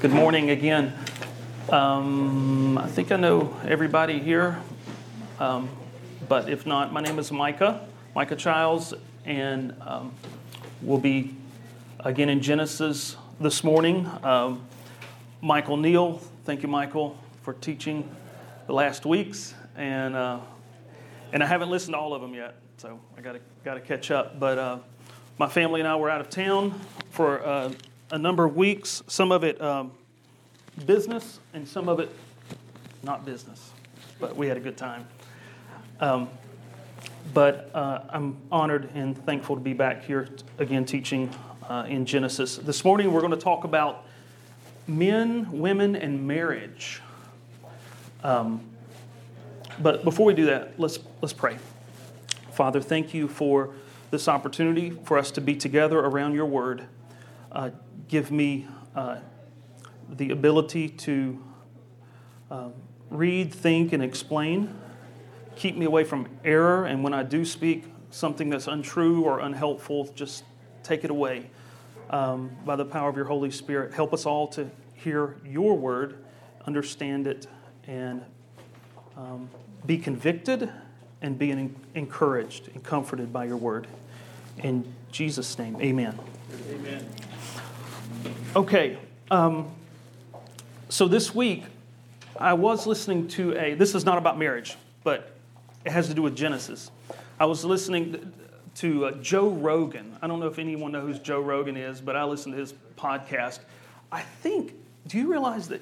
Good morning again. Um, I think I know everybody here, um, but if not, my name is Micah, Micah Childs, and um, we'll be again in Genesis this morning. Um, Michael Neal, thank you, Michael, for teaching the last weeks, and uh, and I haven't listened to all of them yet, so I got to got to catch up. But uh, my family and I were out of town for uh, a number of weeks. Some of it um, business, and some of it not business. But we had a good time. Um, but uh, I'm honored and thankful to be back here again teaching uh, in Genesis. This morning we're going to talk about men, women, and marriage. Um, but before we do that, let's, let's pray. Father, thank you for this opportunity for us to be together around your word. Uh, give me uh, the ability to uh, read, think, and explain. Keep me away from error, and when I do speak something that's untrue or unhelpful, just take it away um, by the power of your Holy Spirit. Help us all to hear your word, understand it, and um, be convicted and be encouraged and comforted by your word. In Jesus' name, amen. Amen. Okay, um, so this week I was listening to a, this is not about marriage, but it has to do with Genesis. I was listening to uh, Joe Rogan. I don't know if anyone knows who Joe Rogan is, but I listen to his podcast. I think, do you realize that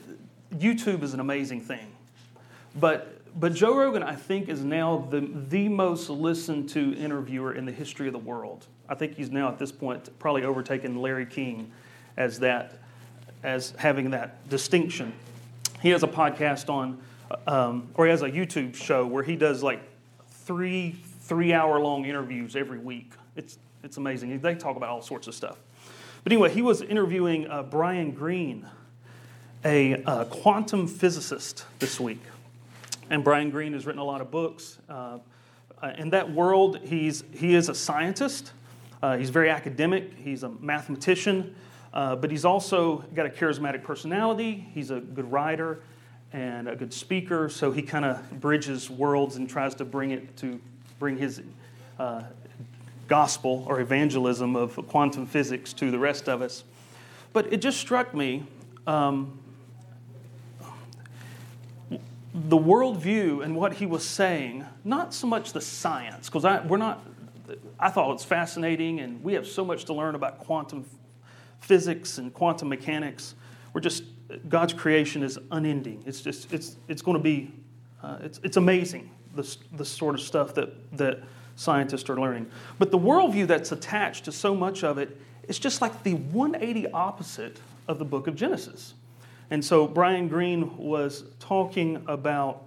YouTube is an amazing thing? But but Joe Rogan, I think, is now the, the most listened to interviewer in the history of the world. I think he's now at this point probably overtaken Larry King as that, as having that distinction. He has a podcast on, um, or he has a YouTube show where he does like three three hour long interviews every week. It's it's amazing. They talk about all sorts of stuff. But anyway, he was interviewing uh, Brian Greene, a, uh, quantum physicist, this week. And Brian Greene has written a lot of books. Uh, uh, in that world, he's, he is a scientist. Uh, he's very academic. He's a mathematician. Uh, but he's also got a charismatic personality. He's a good writer and a good speaker. So he kind of bridges worlds and tries to bring it to bring his uh, gospel or evangelism of quantum physics to the rest of us. But it just struck me um, the worldview and what he was saying, not so much the science, because we're not, I thought it's fascinating and we have so much to learn about quantum physics and quantum mechanics. We're just, God's creation is unending. It's just, it's, it's going to be, uh, it's, it's amazing, the, the sort of stuff that, that scientists are learning. But the worldview that's attached to so much of it is just like the 180 opposite of the book of Genesis. And so Brian Greene was talking about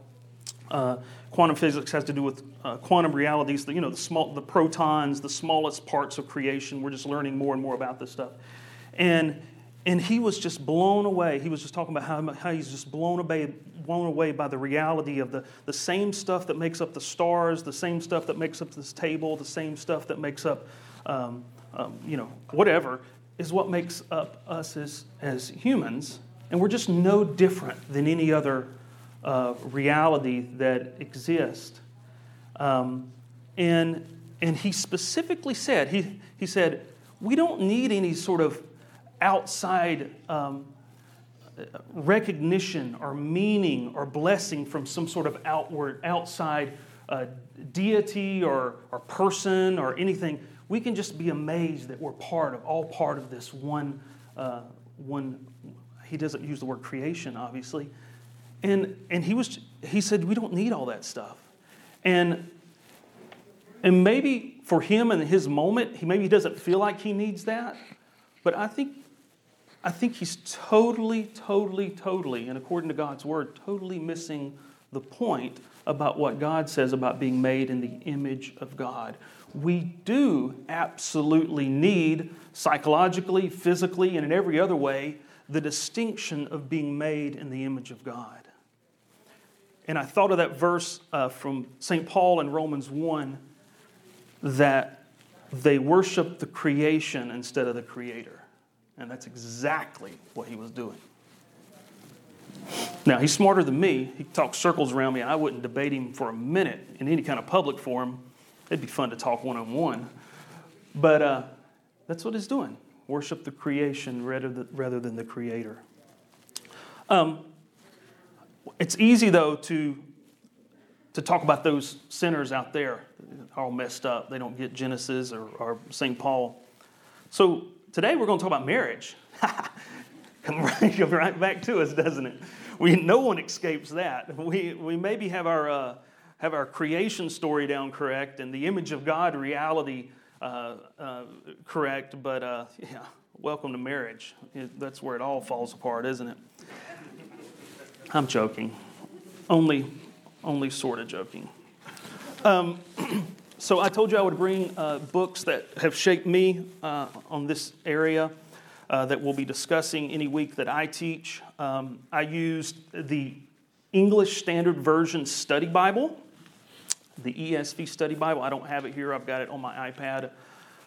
uh, quantum physics has to do with uh, quantum realities, the, you know, the, small, the protons, the smallest parts of creation. We're just learning more and more about this stuff. And, and he was just blown away. He was just talking about how, how he's just blown away, blown away by the reality of the, the same stuff that makes up the stars, the same stuff that makes up this table, the same stuff that makes up, um, um, you know, whatever, is what makes up us as, as humans and we're just no different than any other uh, reality that exists. Um, and, and he specifically said, he, he said, we don't need any sort of outside um, recognition or meaning or blessing from some sort of outward, outside uh, deity or, or person or anything. We can just be amazed that we're part of, all part of this one, uh, one he doesn't use the word creation, obviously. And, and he, was, he said, we don't need all that stuff. And, and maybe for him in his moment, he maybe doesn't feel like he needs that. But I think, I think he's totally, totally, totally, and according to God's word, totally missing the point about what God says about being made in the image of God. We do absolutely need, psychologically, physically, and in every other way, the distinction of being made in the image of God. And I thought of that verse uh, from St. Paul in Romans 1 that they worship the creation instead of the creator. And that's exactly what he was doing. Now, he's smarter than me. He talks circles around me. I wouldn't debate him for a minute in any kind of public forum. It'd be fun to talk one on one. But uh, that's what he's doing worship the creation rather than, the creator. Um, it's easy, though, to, to talk about those sinners out there, all messed up. They don't get Genesis or, or St. Paul. So today we're going to talk about marriage. Come right, right back to us, doesn't it? We, no one escapes that. We, we maybe have our, uh, have our creation story down correct and the image of God reality uh, uh, correct, but uh, yeah, welcome to marriage. That's where it all falls apart, isn't it? I'm joking. Only, only sort of joking. Um, so I told you I would bring uh, books that have shaped me uh, on this area uh, that we'll be discussing any week that I teach. Um, I used the English Standard Version Study Bible, the ESV Study Bible. I don't have it here, I've got it on my iPad.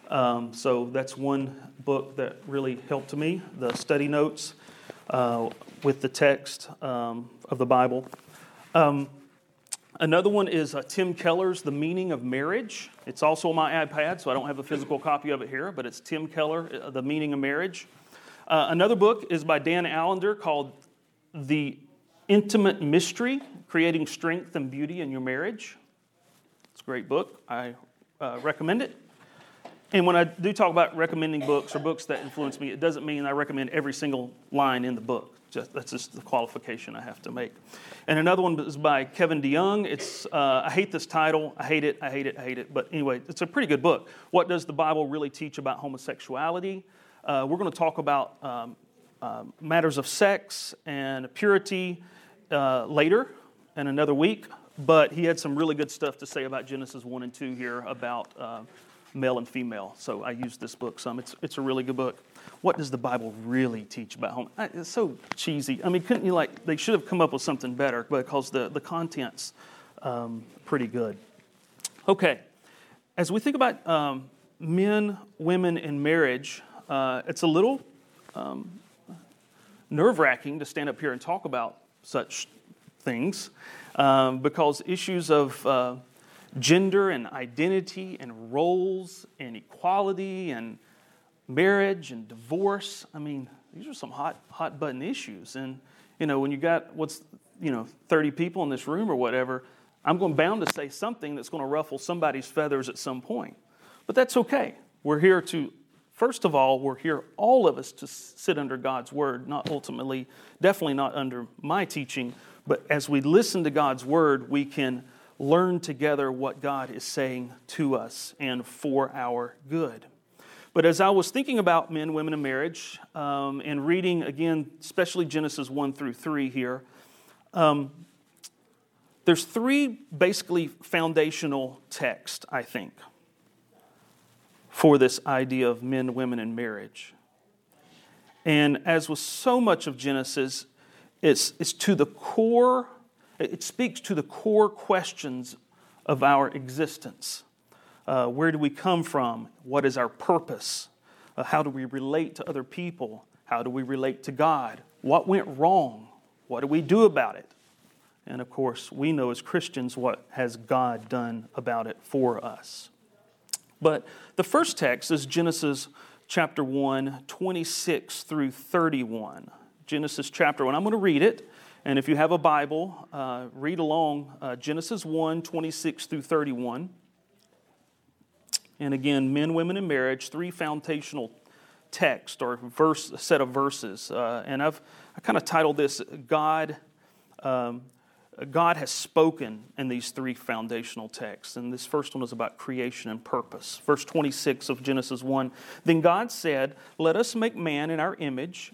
Um, so that's one book that really helped me the study notes uh, with the text um, of the Bible. Another one is uh, Tim Keller's The Meaning of Marriage. It's also on my iPad, so I don't have a physical copy of it here, but it's Tim Keller, uh, The Meaning of Marriage. Uh, another book is by Dan Allender called The Intimate Mystery Creating Strength and Beauty in Your Marriage. It's a great book. I uh, recommend it. And when I do talk about recommending books or books that influence me, it doesn't mean I recommend every single line in the book. Just, that's just the qualification I have to make. And another one is by Kevin DeYoung. It's uh, I hate this title. I hate it. I hate it. I hate it. But anyway, it's a pretty good book. What does the Bible really teach about homosexuality? Uh, we're going to talk about um, uh, matters of sex and purity uh, later in another week, but he had some really good stuff to say about Genesis 1 and 2 here about uh, male and female. So I used this book some. It's, it's a really good book. What does the Bible really teach about home? It's so cheesy. I mean, couldn't you like, they should have come up with something better because the, the content's um, pretty good. Okay, as we think about um, men, women, and marriage, uh, it's a little um, nerve wracking to stand up here and talk about such things um, because issues of uh, gender and identity and roles and equality and marriage and divorce. I mean these are some hot hot button issues. And you know when you got what's you know 30 people in this room or whatever i'm going bound to say something that's going to ruffle somebody's feathers at some point. But that's okay. We're here to First of all, we're here, all of us, to sit under God's word, not ultimately, definitely not under my teaching, but as we listen to God's word, we can learn together what God is saying to us and for our good. But as I was thinking about men, women, and marriage, um, and reading again, especially Genesis 1 through 3 here, um, there's three basically foundational texts, I think for this idea of men, women, and marriage. And as with so much of Genesis, it's, it's to the core, it speaks to the core questions of our existence. Uh, where do we come from? What is our purpose? Uh, how do we relate to other people? How do we relate to God? What went wrong? What do we do about it? And of course, we know as Christians what has God done about it for us. But the first text is Genesis chapter 1, 26 through 31. Genesis chapter 1. I'm going to read it. And if you have a Bible, uh, read along uh, Genesis 1, 26 through 31. And again, men, women, and marriage, three foundational text or verse, set of verses. Uh, and I've I kind of titled this God um, God has spoken in these three foundational texts. And this first one is about creation and purpose. Verse 26 of Genesis 1 Then God said, Let us make man in our image,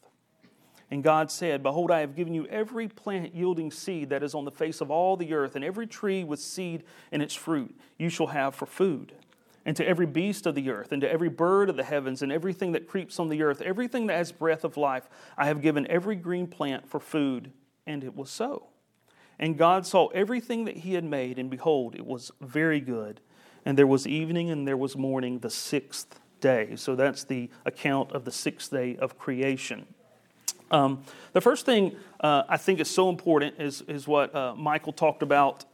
And God said, Behold, I have given you every plant yielding seed that is on the face of all the earth, and every tree with seed in its fruit you shall have for food. And to every beast of the earth, and to every bird of the heavens, and everything that creeps on the earth, everything that has breath of life, I have given every green plant for food. And it was so. And God saw everything that he had made, and behold, it was very good. And there was evening and there was morning, the sixth day. So that's the account of the sixth day of creation. Um, the first thing uh, I think is so important is, is what uh, Michael talked about.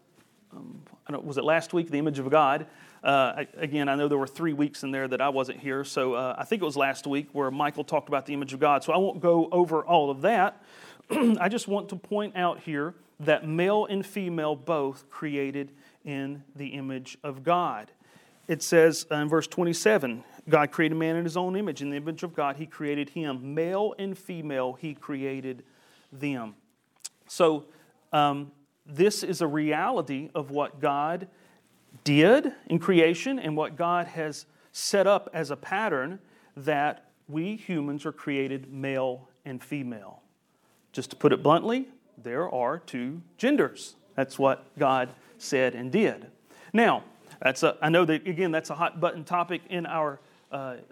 Um, was it last week, the image of God? Uh, I, again, I know there were three weeks in there that I wasn't here, so uh, I think it was last week where Michael talked about the image of God. So I won't go over all of that. I just want to point out here that male and female both created in the image of God. It says in verse 27 God created man in his own image. In the image of God, he created him. Male and female, he created them. So, um, this is a reality of what God did in creation and what God has set up as a pattern that we humans are created male and female. Just to put it bluntly, there are two genders. That's what God said and did. Now, that's a, I know that, again, that's a hot button topic in our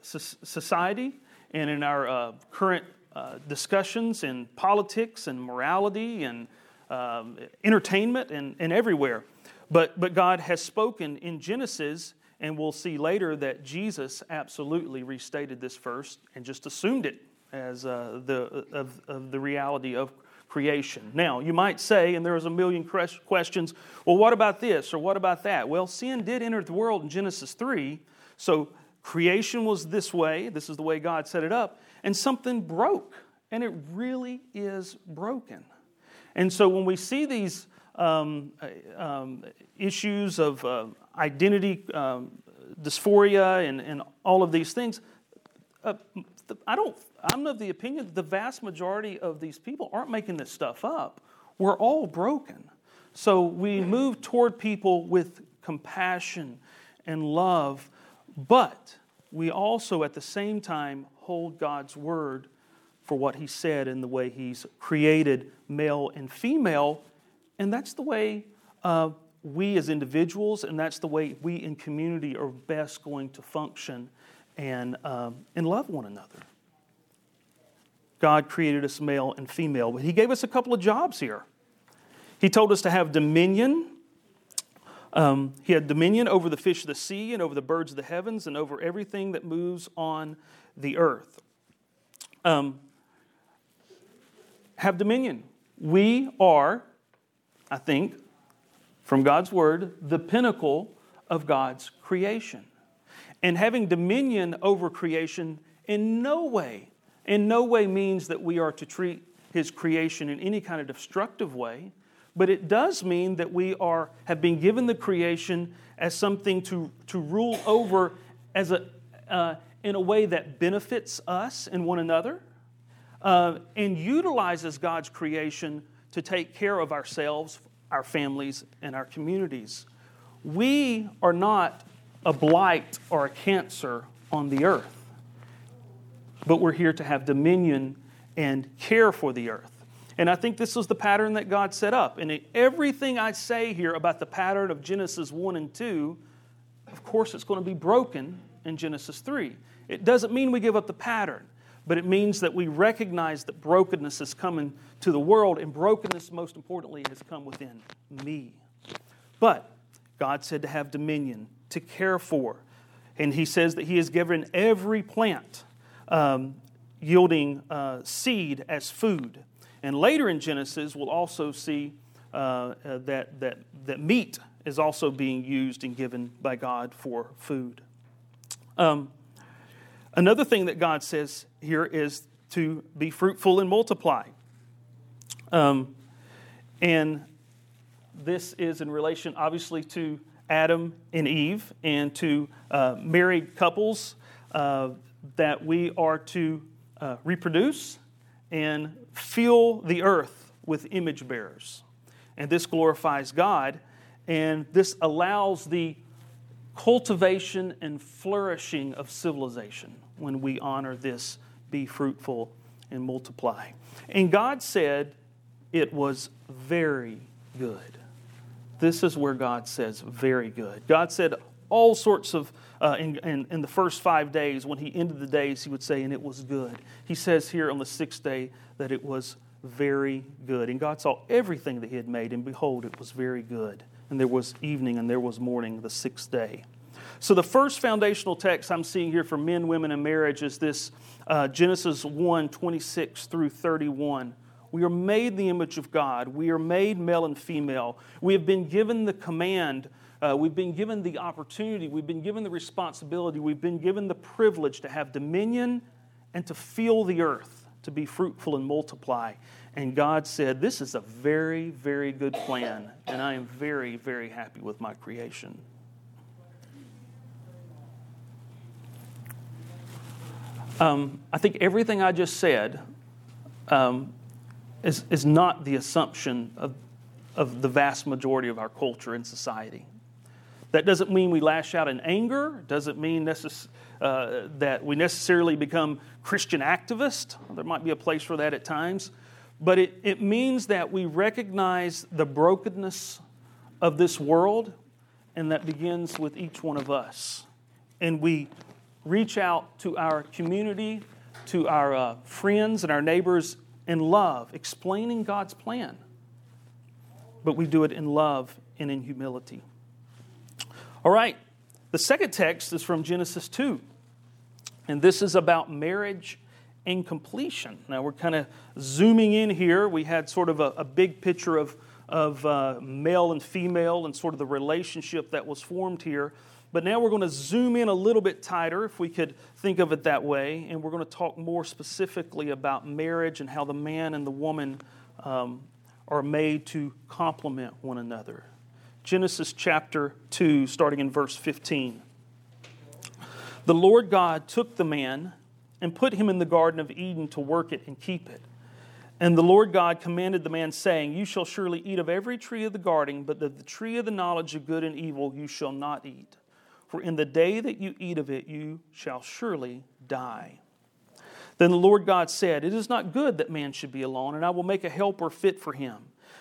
society and in our uh, current uh, discussions in politics and morality and um, entertainment and, and everywhere. But, but God has spoken in Genesis, and we'll see later that Jesus absolutely restated this first and just assumed it as uh, the, of, of the reality of creation. Now, you might say, and there's a million questions, well, what about this or what about that? Well, sin did enter the world in Genesis 3, so Creation was this way, this is the way God set it up, and something broke, and it really is broken. And so when we see these um, uh, um, issues of uh, identity um, dysphoria and, and all of these things, uh, I don't, I'm of the opinion that the vast majority of these people aren't making this stuff up. We're all broken. So we move toward people with compassion and love but we also, at the same time, hold God's word for what He said in the way He's created male and female. And that's the way uh, we as individuals, and that's the way we in community are best going to function and, um, and love one another. God created us male and female, but He gave us a couple of jobs here. He told us to have dominion um, he had dominion over the fish of the sea and over the birds of the heavens and over everything that moves on the earth. Um, have dominion. We are, I think, from God's word, the pinnacle of God's creation. And having dominion over creation in no way, in no way means that we are to treat his creation in any kind of destructive way but it does mean that we are, have been given the creation as something to, to rule over as a, uh, in a way that benefits us and one another uh, and utilizes God's creation to take care of ourselves, our families, and our communities. We are not a blight or a cancer on the earth, but we're here to have dominion and care for the earth. And I think this was the pattern that God set up. And everything I say here about the pattern of Genesis 1 and 2, of course, it's going to be broken in Genesis 3. It doesn't mean we give up the pattern, but it means that we recognize that brokenness is coming to the world, and brokenness, most importantly, has come within me. But God said to have dominion, to care for. And He says that He has given every plant um, yielding uh, seed as food. And later in Genesis, we'll also see uh, uh, that, that, that meat is also being used and given by God for food. Um, another thing that God says here is to be fruitful and multiply. Um, and this is in relation, obviously, to Adam and Eve and to uh, married couples uh, that we are to uh, reproduce and fill the earth with image bearers. And this glorifies God, and this allows the cultivation and flourishing of civilization when we honor this be fruitful and multiply. And God said it was very good. This is where God says very good. God said all sorts of, uh, in, in, in the first five days, when he ended the days, he would say, and it was good. He says here on the sixth day that it was very good. And God saw everything that he had made, and behold, it was very good. And there was evening and there was morning the sixth day. So, the first foundational text I'm seeing here for men, women, and marriage is this uh, Genesis 1 26 through 31. We are made the image of God. We are made male and female. We have been given the command, uh, we've been given the opportunity, we've been given the responsibility, we've been given the privilege to have dominion and to feel the earth, to be fruitful and multiply. And God said, This is a very, very good plan, and I am very, very happy with my creation. Um, I think everything I just said um, is, is not the assumption of, of the vast majority of our culture and society. That doesn't mean we lash out in anger, doesn't mean necess- uh, that we necessarily become Christian activists. There might be a place for that at times. But it, it means that we recognize the brokenness of this world, and that begins with each one of us. And we reach out to our community, to our uh, friends and our neighbors in love, explaining God's plan. But we do it in love and in humility. All right, the second text is from Genesis 2, and this is about marriage and completion. Now we're kind of zooming in here. We had sort of a, a big picture of, of uh, male and female and sort of the relationship that was formed here. But now we're going to zoom in a little bit tighter, if we could think of it that way, and we're going to talk more specifically about marriage and how the man and the woman um, are made to complement one another. Genesis chapter 2, starting in verse 15. The Lord God took the man and put him in the Garden of Eden to work it and keep it. And the Lord God commanded the man, saying, You shall surely eat of every tree of the garden, but of the tree of the knowledge of good and evil you shall not eat. For in the day that you eat of it, you shall surely die. Then the Lord God said, It is not good that man should be alone, and I will make a helper fit for him.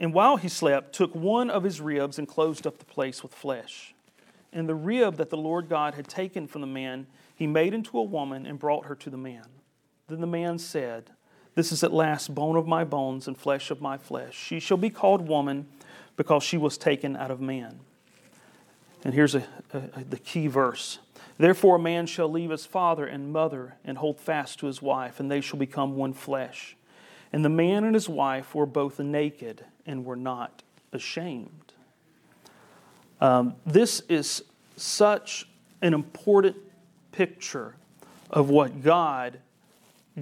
and while he slept, took one of his ribs and closed up the place with flesh. And the rib that the Lord God had taken from the man, he made into a woman and brought her to the man. Then the man said, This is at last bone of my bones and flesh of my flesh. She shall be called woman because she was taken out of man. And here's a, a, the key verse. Therefore, a man shall leave his father and mother and hold fast to his wife, and they shall become one flesh. And the man and his wife were both naked and were not ashamed. Um, this is such an important picture of what God,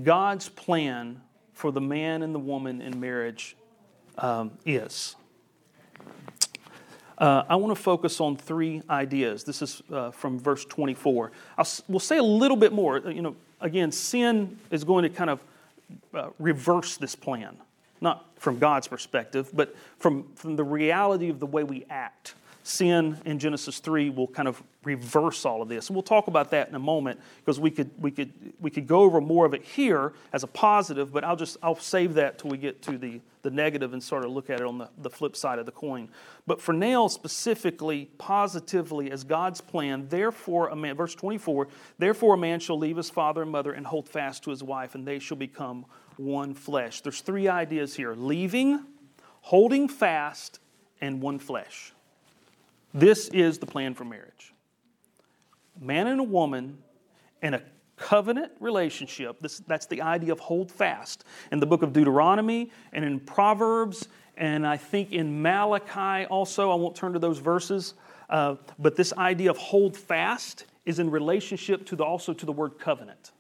God's plan for the man and the woman in marriage um, is. Uh, I want to focus on three ideas. This is uh, from verse 24. I'll, we'll say a little bit more. You know, again, sin is going to kind of uh, reverse this plan, not from God's perspective, but from, from the reality of the way we act sin in Genesis 3 will kind of reverse all of this. And we'll talk about that in a moment because we could, we, could, we could go over more of it here as a positive, but I'll just I'll save that till we get to the, the negative and sort of look at it on the, the flip side of the coin. But for now, specifically, positively, as God's plan, therefore a man, verse 24, therefore a man shall leave his father and mother and hold fast to his wife, and they shall become one flesh. There's three ideas here leaving, holding fast, and one flesh. This is the plan for marriage. Man and a woman in a covenant relationship. This, that's the idea of hold fast. In the book of Deuteronomy and in Proverbs, and I think in Malachi also, I won't turn to those verses, uh, but this idea of hold fast is in relationship to the, also to the word covenant.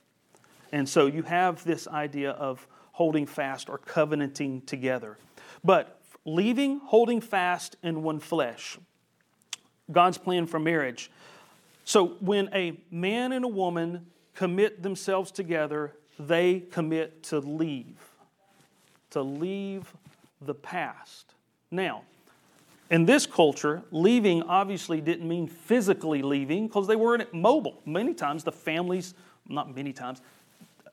And so you have this idea of holding fast or covenanting together. But leaving, holding fast in one flesh. God's plan for marriage. So when a man and a woman commit themselves together, they commit to leave, to leave the past. Now, in this culture, leaving obviously didn't mean physically leaving because they weren't mobile. Many times the families, not many times,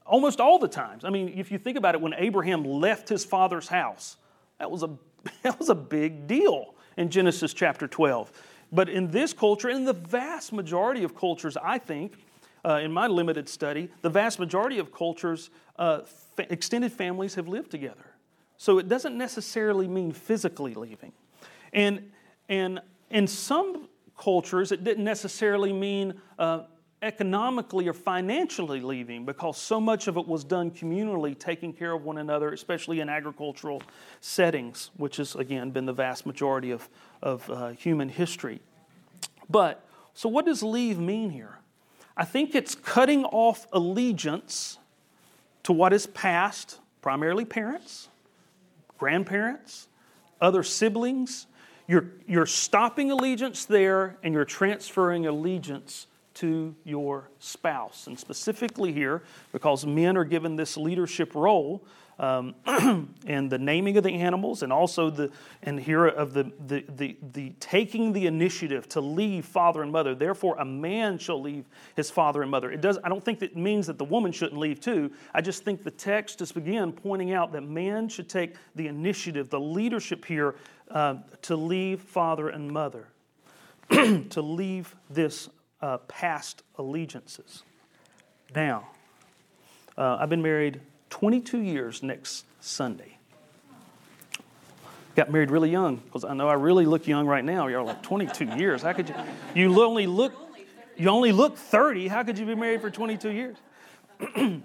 almost all the times. I mean, if you think about it, when Abraham left his father's house, that was a, that was a big deal in Genesis chapter 12. But in this culture, in the vast majority of cultures, I think, uh, in my limited study, the vast majority of cultures, uh, fa- extended families have lived together. So it doesn't necessarily mean physically leaving. And, and in some cultures, it didn't necessarily mean uh, economically or financially leaving because so much of it was done communally, taking care of one another, especially in agricultural settings, which has, again, been the vast majority of, of uh, human history. But, so what does leave mean here? I think it's cutting off allegiance to what is past, primarily parents, grandparents, other siblings. You're, you're stopping allegiance there and you're transferring allegiance to your spouse. And specifically here, because men are given this leadership role, um, and the naming of the animals, and also the and here of the, the the the taking the initiative to leave father and mother. Therefore, a man shall leave his father and mother. It does. I don't think that means that the woman shouldn't leave too. I just think the text is begin pointing out that man should take the initiative, the leadership here, uh, to leave father and mother, to leave this uh, past allegiances. Now, uh, I've been married 22 years next Sunday. Got married really young because I know I really look young right now. You're like 22 years. How could you? You only look. You only look 30. How could you be married for 22 years?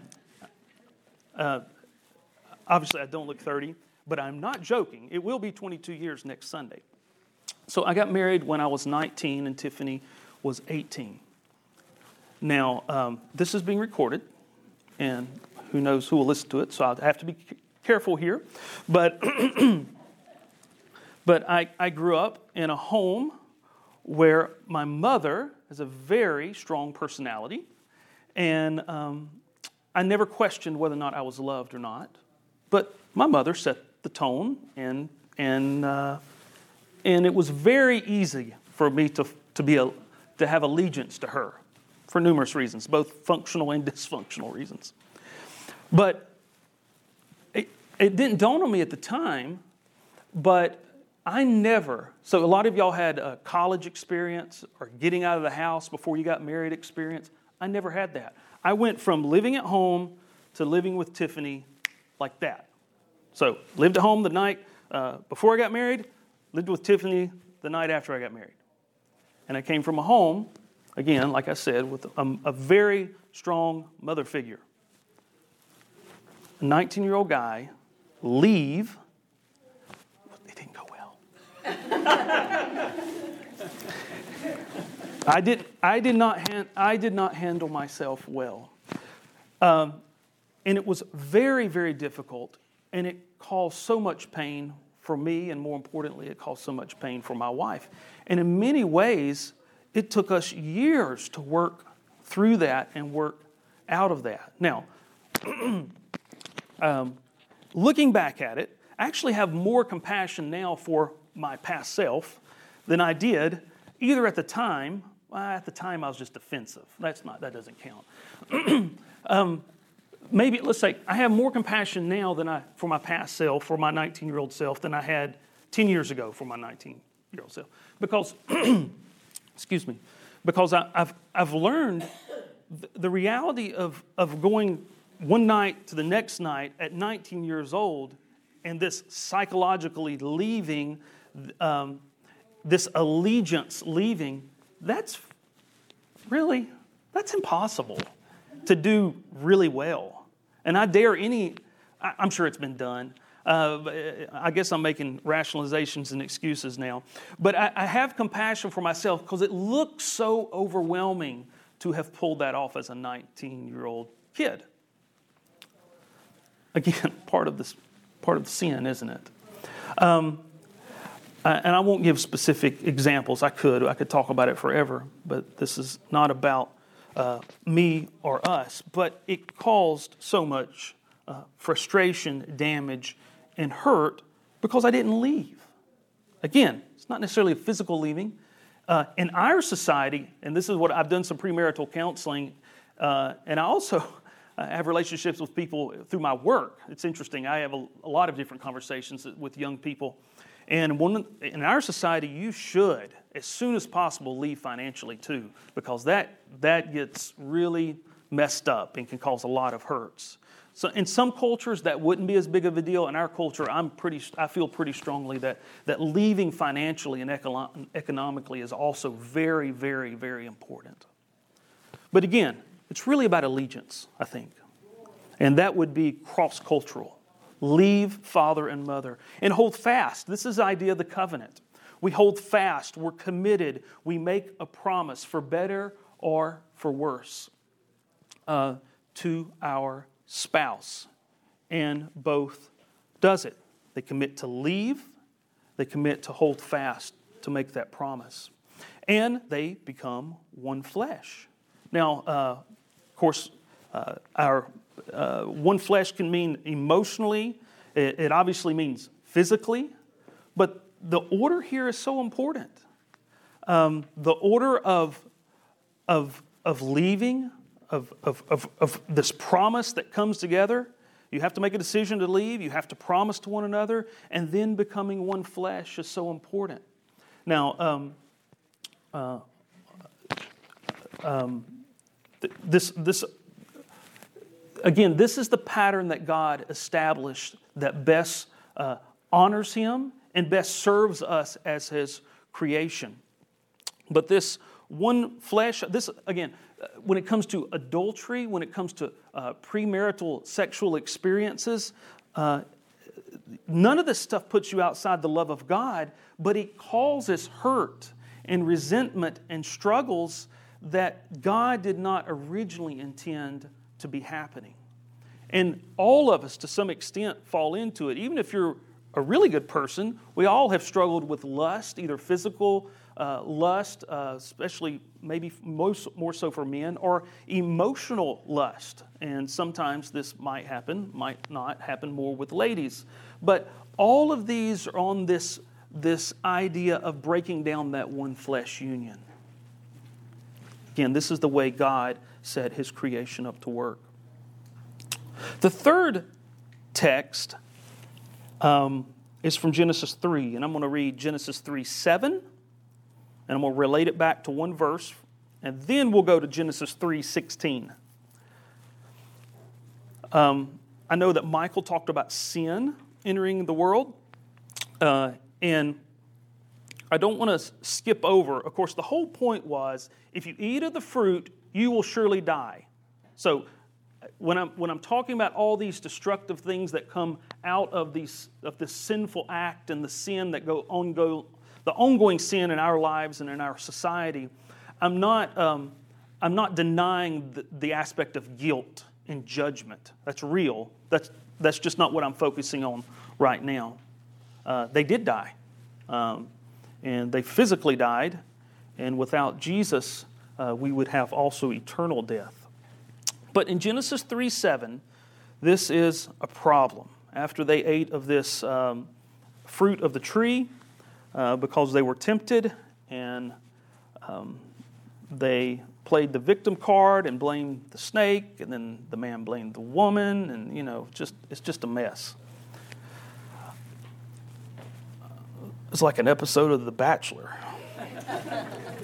uh, obviously, I don't look 30, but I'm not joking. It will be 22 years next Sunday. So I got married when I was 19 and Tiffany was 18. Now, um, this is being recorded, and who knows who will listen to it, so I have to be careful here. But, but I, I grew up in a home where my mother has a very strong personality, and um, I never questioned whether or not I was loved or not. But my mother set the tone, and, and, uh, and it was very easy for me to, to, be a, to have allegiance to her for numerous reasons, both functional and dysfunctional reasons. But it, it didn't dawn on me at the time, but I never, so a lot of y'all had a college experience or getting out of the house before you got married experience. I never had that. I went from living at home to living with Tiffany like that. So, lived at home the night uh, before I got married, lived with Tiffany the night after I got married. And I came from a home, again, like I said, with a, a very strong mother figure. A 19 year old guy leave. It didn't go well. I, did, I, did not I did not handle myself well. Um, and it was very, very difficult, and it caused so much pain for me, and more importantly, it caused so much pain for my wife. And in many ways, it took us years to work through that and work out of that. Now, um, looking back at it, I actually have more compassion now for my past self than I did either at the time. Well, at the time, I was just defensive. That's not. That doesn't count. um, maybe let's say I have more compassion now than I for my past self, for my 19-year-old self, than I had 10 years ago for my 19-year-old self. Because, excuse me, because I, have I've learned the reality of, of going one night to the next night at 19 years old, and this psychologically leaving, um, this allegiance leaving, that's really, that's impossible to do really well. And I dare any, I'm sure it's been done. Uh, I guess I'm making rationalizations and excuses now. But I, I have compassion for myself because it looks so overwhelming to have pulled that off as a 19 year old kid. Again, part of this, part of the sin, isn't it? Um, and I won't give specific examples. I could. I could talk about it forever, but this is not about uh, me or us. But it caused so much uh, frustration, damage, and hurt because I didn't leave. Again, it's not necessarily a physical leaving. Uh, in our society, and this is what I've done some premarital counseling, uh, and I also have relationships with people through my work. It's interesting. I have a, a lot of different conversations with young people and one, in our society, you should, as soon as possible, leave financially too, because that, that gets really messed up and can cause a lot of hurts. So in some cultures, that wouldn't be as big of a deal. In our culture, I'm pretty, I feel pretty strongly that, that leaving financially and econo- economically is also very, very, very important. But again, it's really about allegiance, I think. And that would be cross cultural. Leave father and mother and hold fast. This is the idea of the covenant. We hold fast, we're committed, we make a promise for better or for worse uh, to our spouse. And both does it. They commit to leave, they commit to hold fast to make that promise. And they become one flesh. Now, uh, of course, uh, our uh, one flesh can mean emotionally, it, it obviously means physically, but the order here is so important. Um, the order of, of, of leaving, of, of, of, of this promise that comes together. You have to make a decision to leave, you have to promise to one another, and then becoming one flesh is so important. Now, um, uh, um, this, this Again, this is the pattern that God established that best uh, honors Him and best serves us as His creation. But this one flesh, this again, uh, when it comes to adultery, when it comes to uh, premarital sexual experiences, uh, none of this stuff puts you outside the love of God, but it causes hurt and resentment and struggles that God did not originally intend to be happening. And all of us, to some extent, fall into it. Even if you're a really good person, we all have struggled with lust, either physical uh, lust, uh, especially maybe most, more so for men, or emotional lust. And sometimes this might happen, might not happen more with ladies. But all of these are on this, this idea of breaking down that one flesh union. Again, this is the way God set his creation up to work. The third text um, is from Genesis 3, and I'm going to read Genesis 3 7, and I'm going to relate it back to one verse, and then we'll go to Genesis 3 16. Um, I know that Michael talked about sin entering the world, uh, and I don't want to skip over. Of course, the whole point was if you eat of the fruit, you will surely die. So when I'm, when I'm talking about all these destructive things that come out of, these, of this sinful act and the sin that go on, go, the ongoing sin in our lives and in our society, I'm not, um, I'm not denying the, the aspect of guilt and judgment. That's real. That's, that's just not what I'm focusing on right now. Uh, they did die, um, and they physically died, and without Jesus, uh, we would have also eternal death. But in Genesis 3 7, this is a problem. After they ate of this um, fruit of the tree, uh, because they were tempted and um, they played the victim card and blamed the snake, and then the man blamed the woman, and you know, just it's just a mess. It's like an episode of The Bachelor.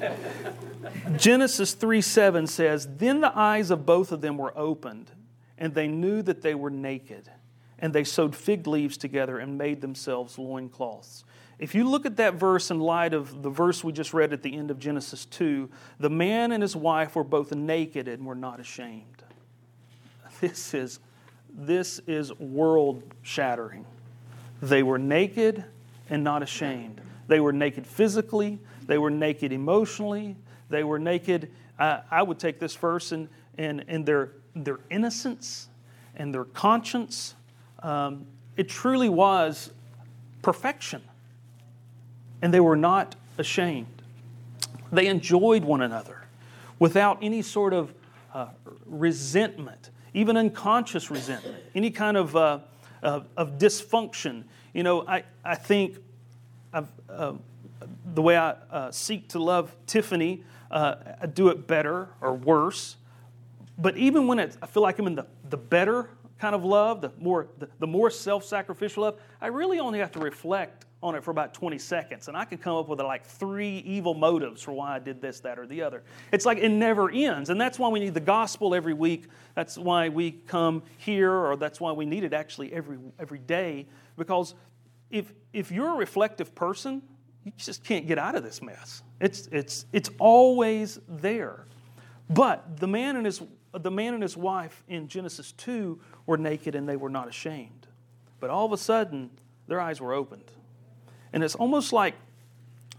Genesis 3 7 says, Then the eyes of both of them were opened, and they knew that they were naked. And they sewed fig leaves together and made themselves loincloths. If you look at that verse in light of the verse we just read at the end of Genesis 2, the man and his wife were both naked and were not ashamed. This is, this is world shattering. They were naked and not ashamed. They were naked physically, they were naked emotionally, they were naked. Uh, I would take this verse and, and, and their, their innocence and their conscience. Um, it truly was perfection. And they were not ashamed. They enjoyed one another without any sort of uh, resentment, even unconscious resentment, any kind of, uh, of, of, dysfunction. You know, I, I think uh, the way I uh, seek to love Tiffany, uh, do it better or worse. But even when I feel like I'm in the, the better kind of love, the more, the, the more self sacrificial love, I really only have to reflect on it for about 20 seconds. And I can come up with like three evil motives for why I did this, that, or the other. It's like it never ends. And that's why we need the gospel every week. That's why we come here, or that's why we need it actually every, every day. Because if, if you're a reflective person, you just can't get out of this mess. It's, it's, it's always there. But the man and his the man and his wife in Genesis 2 were naked and they were not ashamed. But all of a sudden, their eyes were opened. And it's almost like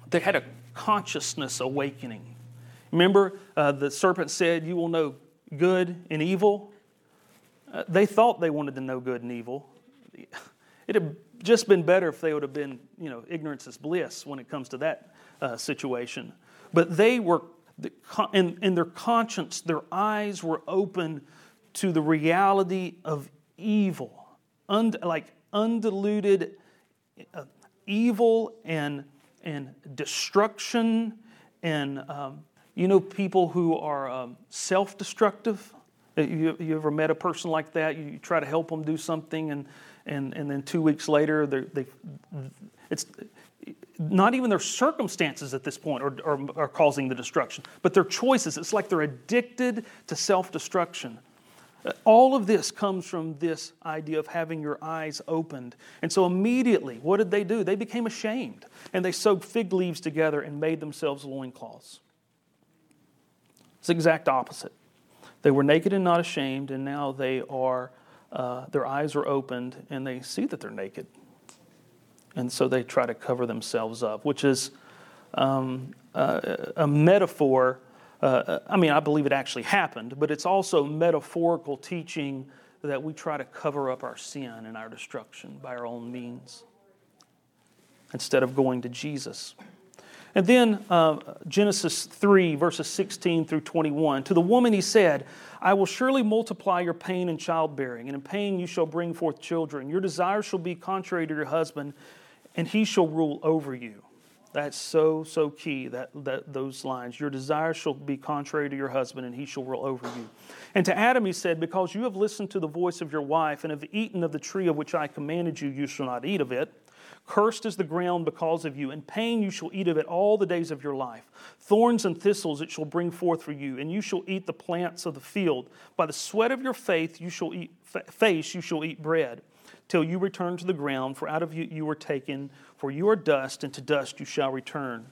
they had a consciousness awakening. Remember, uh, the serpent said, You will know good and evil. Uh, they thought they wanted to know good and evil. It had just been better if they would have been, you know, ignorance is bliss when it comes to that uh, situation. But they were in, in their conscience, their eyes were open to the reality of evil, und, like undiluted uh, evil and, and destruction. And um, you know, people who are um, self destructive. Uh, you, you ever met a person like that? You, you, try to help them do something, and, and, and then two weeks later, they, it's, not even their circumstances at this point are, are, are causing the destruction, but their choices. It's like they're addicted to self destruction. All of this comes from this idea of having your eyes opened. And so immediately, what did they do? They became ashamed and they sewed fig leaves together and made themselves loincloths. It's the exact opposite. They were naked and not ashamed, and now they are, uh, their eyes are opened and they see that they're naked and so they try to cover themselves up, which is um, uh, a metaphor. Uh, I mean, I believe it actually happened, but it's also metaphorical teaching that we try to cover up our sin and our destruction by our own means instead of going to Jesus. And then uh, Genesis 3, verses 16 through 21. To the woman he said, I will surely multiply your pain in childbearing, and in pain you shall bring forth children. Your desire shall be contrary to your husband, and he shall rule over you. That's so, so key, that, that, those lines. Your desire shall be contrary to your husband, and he shall rule over you. And to Adam he said, Because you have listened to the voice of your wife, and have eaten of the tree of which I commanded you, you shall not eat of it. Cursed is the ground because of you. In pain you shall eat of it all the days of your life. Thorns and thistles it shall bring forth for you, and you shall eat the plants of the field. By the sweat of your faith you shall eat, face you shall eat bread till you return to the ground, for out of you you were taken, for you are dust, and to dust you shall return.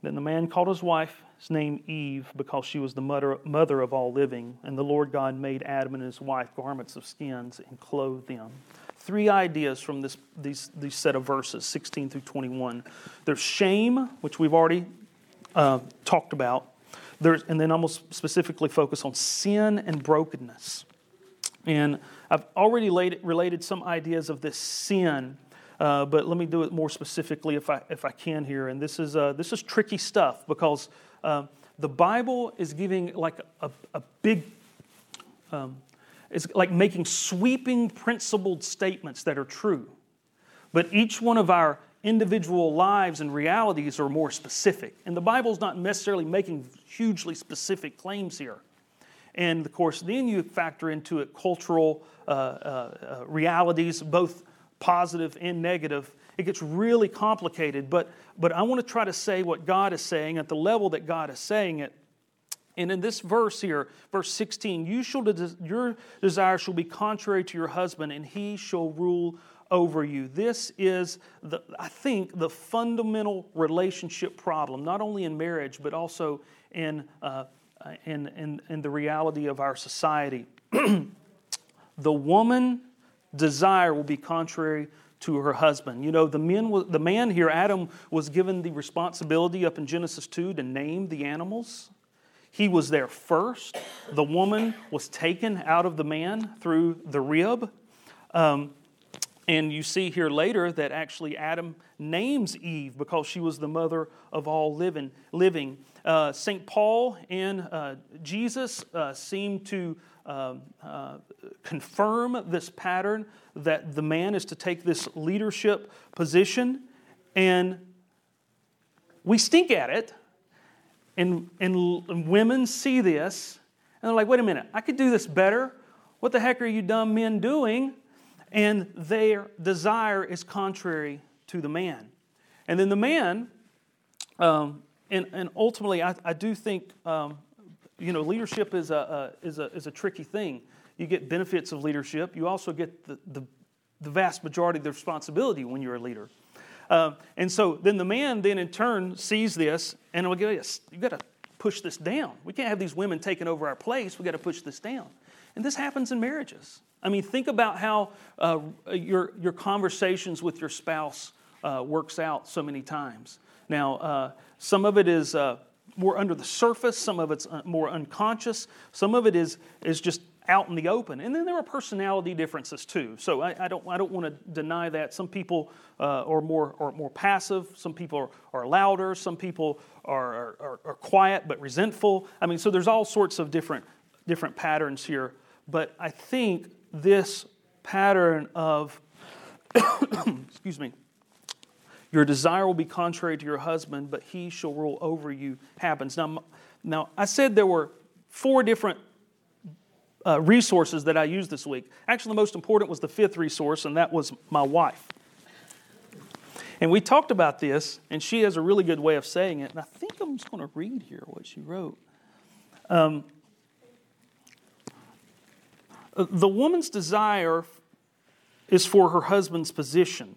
Then the man called his wife his name Eve, because she was the mother, mother of all living. And the Lord God made Adam and his wife garments of skins and clothed them. Three ideas from this, these, these set of verses, 16 through 21. There's shame, which we've already uh, talked about. There's, and then almost specifically focus on sin and brokenness. And I've already laid, related some ideas of this sin, uh, but let me do it more specifically if I, if I can here. And this is, uh, this is tricky stuff because uh, the Bible is giving like a, a big, um, it's like making sweeping principled statements that are true. But each one of our individual lives and realities are more specific. And the Bible's not necessarily making hugely specific claims here. And of course, then you factor into it cultural uh, uh, uh, realities, both positive and negative. It gets really complicated, but, but I want to try to say what God is saying at the level that God is saying it. And in this verse here, verse 16, you shall your desire shall be contrary to your husband, and he shall rule over you. This is, the, I think, the fundamental relationship problem, not only in marriage, but also in uh, uh, in, in, in the reality of our society. the woman desire will be contrary to her husband. You know, the, men, the man here, Adam, was given the responsibility up in Genesis 2 to name the animals. He was there first. The woman was taken out of the man through the rib. Um, and you see here later that actually Adam names Eve because she was the mother of all living. living. Uh, St. Paul and uh, Jesus uh, seem to um, uh, confirm this pattern that the man is to take this leadership position. And we stink at it, and, and, women see this, and they're like, wait a minute, I could do this better. What the heck are you dumb men doing? and their desire is contrary to the man. And then the man, um, and, and ultimately, I, I do think, um, you know, leadership is a, a, is, a, is a tricky thing. You get benefits of leadership, you also get the, the, the vast majority of the responsibility when you're a leader. Uh, and so then the man then in turn sees this and will go, yes, you got to push this down. We can't have these women taking over our place. We got to push this down. And this happens in marriages. I mean, think about how uh, your, your conversations with your spouse uh, works out so many times. Now, uh, some of it is uh, more under the surface, some of it's uh, more unconscious, some of it is, is just out in the open. And then there are personality differences too. So I, I don't, I don't want to deny that. Some people uh, are, more, are more passive, some people are, are louder, some people are, are, are quiet but resentful. I mean, so there's all sorts of different, different patterns here. But I think this pattern of, excuse me, your desire will be contrary to your husband, but he shall rule over you happens. Now, now I said there were four different uh, resources that I used this week. Actually, the most important was the fifth resource, and that was my wife. And we talked about this, and she has a really good way of saying it. And I think I'm just going to read here what she wrote. Um, the woman's desire is for her husband's position.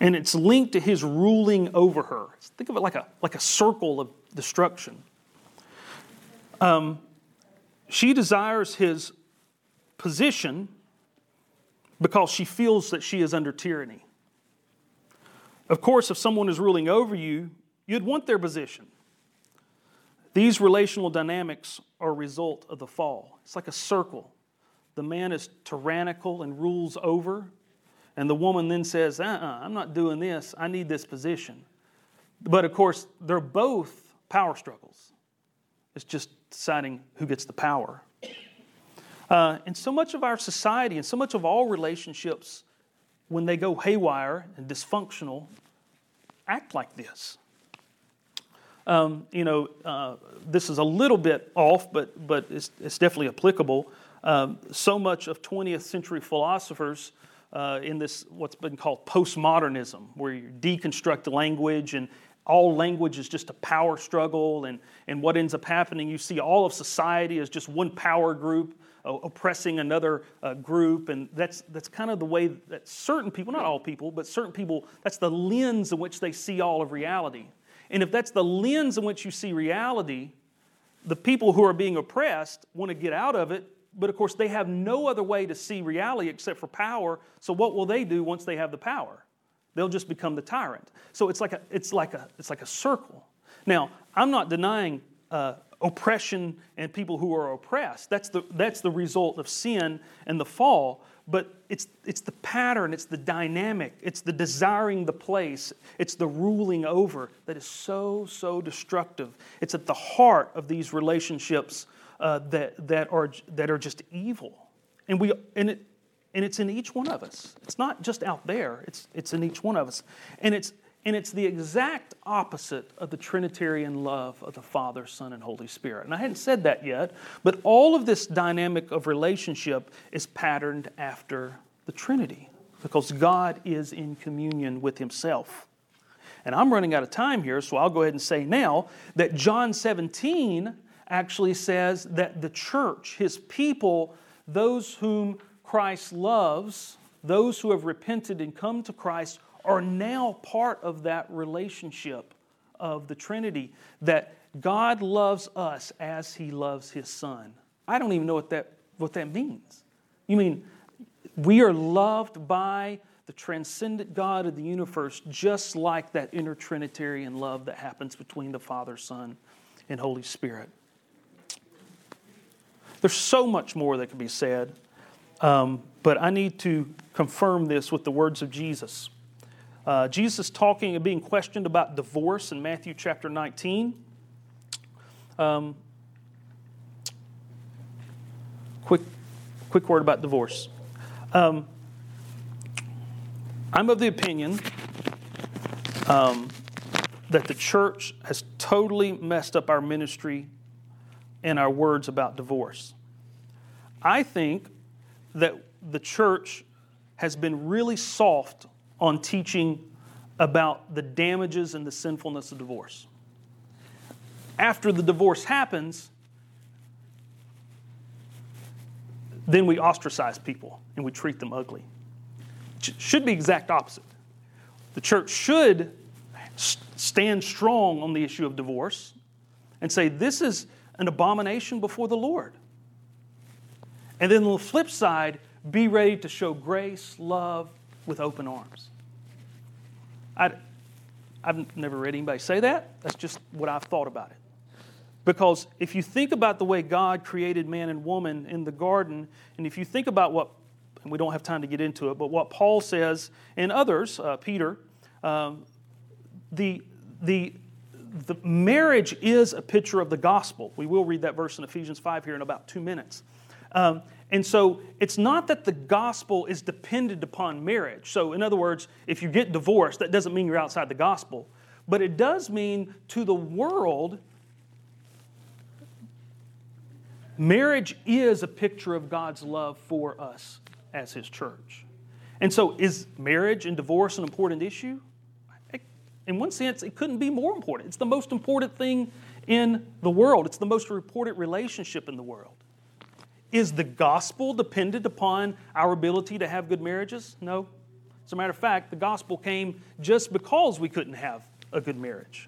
And it's linked to his ruling over her. Think of it like a, like a circle of destruction. Um, she desires his position because she feels that she is under tyranny. Of course, if someone is ruling over you, you'd want their position. These relational dynamics are a result of the fall. It's like a circle. The man is tyrannical and rules over, and the woman then says, uh uh-uh, uh, i am not doing this. I need this position. But of course, they're both power struggles. It's just deciding who gets the power. Uh, and so much of our society and so much of all relationships, when they go haywire and dysfunctional, act like this. Um, you know, uh, this is a little bit off, but, but it's, it's definitely applicable. Um, so much of 20th century philosophers uh, in this, what's been called postmodernism, where you deconstruct language and all language is just a power struggle. And, and what ends up happening, you see all of society as just one power group uh, oppressing another uh, group. And that's, that's kind of the way that certain people, not all people, but certain people, that's the lens in which they see all of reality. And if that's the lens in which you see reality, the people who are being oppressed want to get out of it, but of course they have no other way to see reality except for power. So what will they do once they have the power? They'll just become the tyrant. So it's like a, it's like a, it's like a circle. Now, I'm not denying uh, oppression and people who are oppressed. That's the, that's the result of sin and the fall. But it's, it's the pattern, it's the dynamic, it's the desiring the place, it's the ruling over that is so, so destructive. It's at the heart of these relationships uh, that, that, are, that are just evil. And, we, and, it, and it's in each one of us. It's not just out there, it's, it's in each one of us. And it's, and it's the exact opposite of the Trinitarian love of the Father, Son, and Holy Spirit. And I hadn't said that yet, but all of this dynamic of relationship is patterned after the Trinity because God is in communion with Himself. And I'm running out of time here, so I'll go ahead and say now that John 17 actually says that the church, His people, those whom Christ loves, those who have repented and come to Christ, are now part of that relationship of the Trinity that God loves us as He loves His Son. I don't even know what that, what that means. You mean we are loved by the transcendent God of the universe, just like that inner Trinitarian love that happens between the Father, Son, and Holy Spirit. There's so much more that could be said. Um, but I need to confirm this with the words of Jesus. Uh, Jesus talking and being questioned about divorce in Matthew chapter 19. Um, quick, quick word about divorce. Um, I'm of the opinion um, that the church has totally messed up our ministry and our words about divorce. I think that the church has been really soft on teaching about the damages and the sinfulness of divorce. After the divorce happens, then we ostracize people and we treat them ugly. It should be exact opposite. The church should stand strong on the issue of divorce and say this is an abomination before the Lord. And then on the flip side, be ready to show grace, love with open arms. I, I've never read anybody say that. That's just what I've thought about it. Because if you think about the way God created man and woman in the garden, and if you think about what, and we don't have time to get into it, but what Paul says and others, uh, Peter, um, the, the, the marriage is a picture of the gospel. We will read that verse in Ephesians 5 here in about two minutes. Um, and so it's not that the gospel is dependent upon marriage. So, in other words, if you get divorced, that doesn't mean you're outside the gospel. But it does mean to the world, Marriage is a picture of God's love for us as His church. And so, is marriage and divorce an important issue? In one sense, it couldn't be more important. It's the most important thing in the world, it's the most important relationship in the world. Is the gospel dependent upon our ability to have good marriages? No. As a matter of fact, the gospel came just because we couldn't have a good marriage.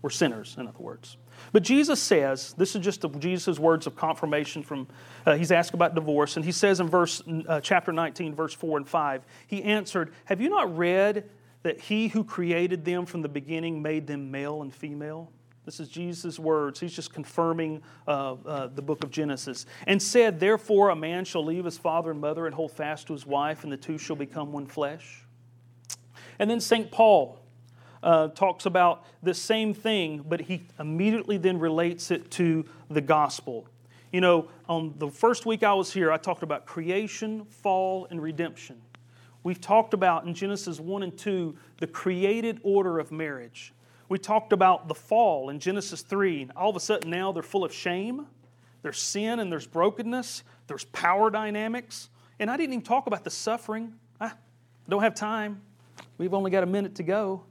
We're sinners, in other words. But Jesus says, this is just Jesus' words of confirmation from, uh, he's asked about divorce, and he says in verse, uh, chapter 19, verse 4 and 5, he answered, Have you not read that he who created them from the beginning made them male and female? This is Jesus' words. He's just confirming uh, uh, the book of Genesis. And said, Therefore, a man shall leave his father and mother and hold fast to his wife, and the two shall become one flesh. And then St. Paul, uh, talks about the same thing, but he immediately then relates it to the gospel. You know, on the first week I was here, I talked about creation, fall, and redemption. We've talked about in Genesis 1 and 2 the created order of marriage. We talked about the fall in Genesis 3. All of a sudden now they're full of shame, there's sin and there's brokenness, there's power dynamics. And I didn't even talk about the suffering. I don't have time. We've only got a minute to go.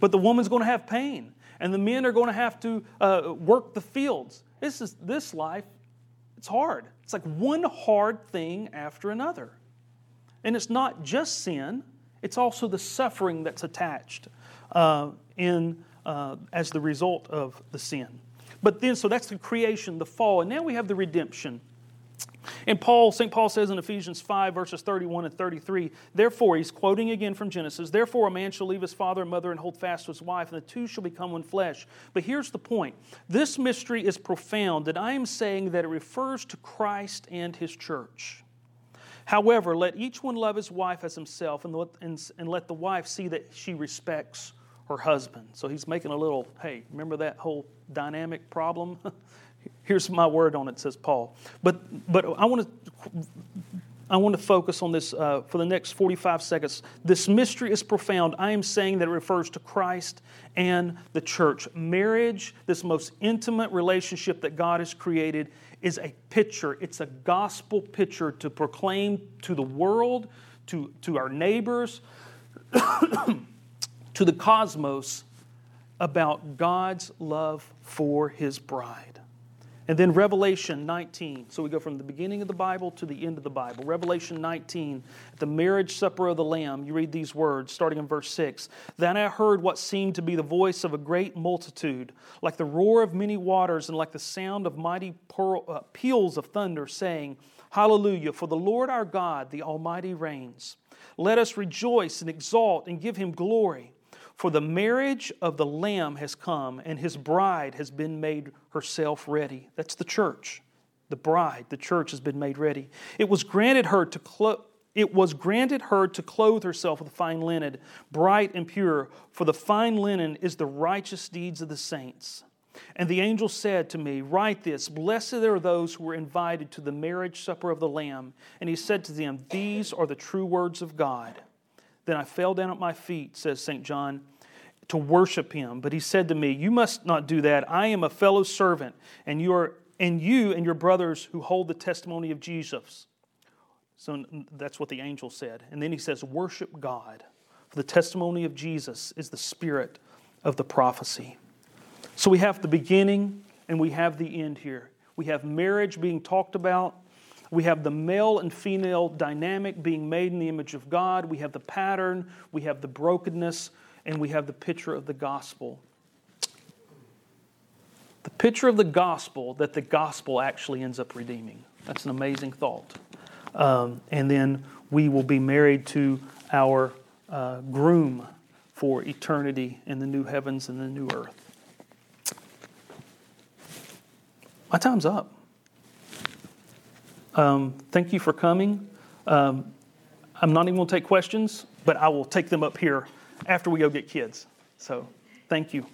But the woman's going to have pain, and the men are going to have to uh, work the fields. This is this life. It's hard. It's like one hard thing after another, and it's not just sin. It's also the suffering that's attached uh, in uh, as the result of the sin. But then, so that's the creation, the fall, and now we have the redemption. And Paul, St. Paul says in Ephesians 5, verses 31 and 33, therefore, he's quoting again from Genesis, therefore a man shall leave his father and mother and hold fast to his wife, and the two shall become one flesh. But here's the point this mystery is profound, that I am saying that it refers to Christ and his church. However, let each one love his wife as himself, and let, and, and let the wife see that she respects her husband. So he's making a little, hey, remember that whole dynamic problem? Here's my word on it, says Paul. But, but I want to. I want to focus on this uh, for the next 45 seconds. This mystery is profound. I am saying that it refers to Christ and the church. Marriage, this most intimate relationship that God has created, is a picture. It's a gospel picture to proclaim to the world, to, to our neighbors, to the cosmos about God's love for his bride. And then Revelation 19. So we go from the beginning of the Bible to the end of the Bible. Revelation 19, at the marriage supper of the Lamb, you read these words, starting in verse 6. Then I heard what seemed to be the voice of a great multitude, like the roar of many waters and like the sound of mighty uh, peals of thunder, saying, Hallelujah, for the Lord our God, the Almighty, reigns. Let us rejoice and exalt and give him glory. For the marriage of the Lamb has come, and his bride has been made herself ready. That's the church. the bride, the church, has been made ready. It was granted her to clo- it was granted her to clothe herself with fine linen, bright and pure, for the fine linen is the righteous deeds of the saints. And the angel said to me, Write this Blessed are those who were invited to the marriage supper of the Lamb. And he said to them, These are the true words of God. Then I fell down at my feet, says St. John, to worship him. But he said to me, You must not do that. I am a fellow servant, and you, are, and you and your brothers who hold the testimony of Jesus. So that's what the angel said. And then he says, Worship God. For the testimony of Jesus is the spirit of the prophecy. So we have the beginning and we have the end here. We have marriage being talked about. We have the male and female dynamic being made in the image of God. We have the pattern. We have the brokenness. And we have the picture of the gospel. The picture of the gospel that the gospel actually ends up redeeming. That's an amazing thought. Um, and then we will be married to our uh, groom for eternity in the new heavens and the new earth. My time's up. Um, thank you for coming. Um, I'm not even going to take questions, but I will take them up here after we go get kids. So thank you.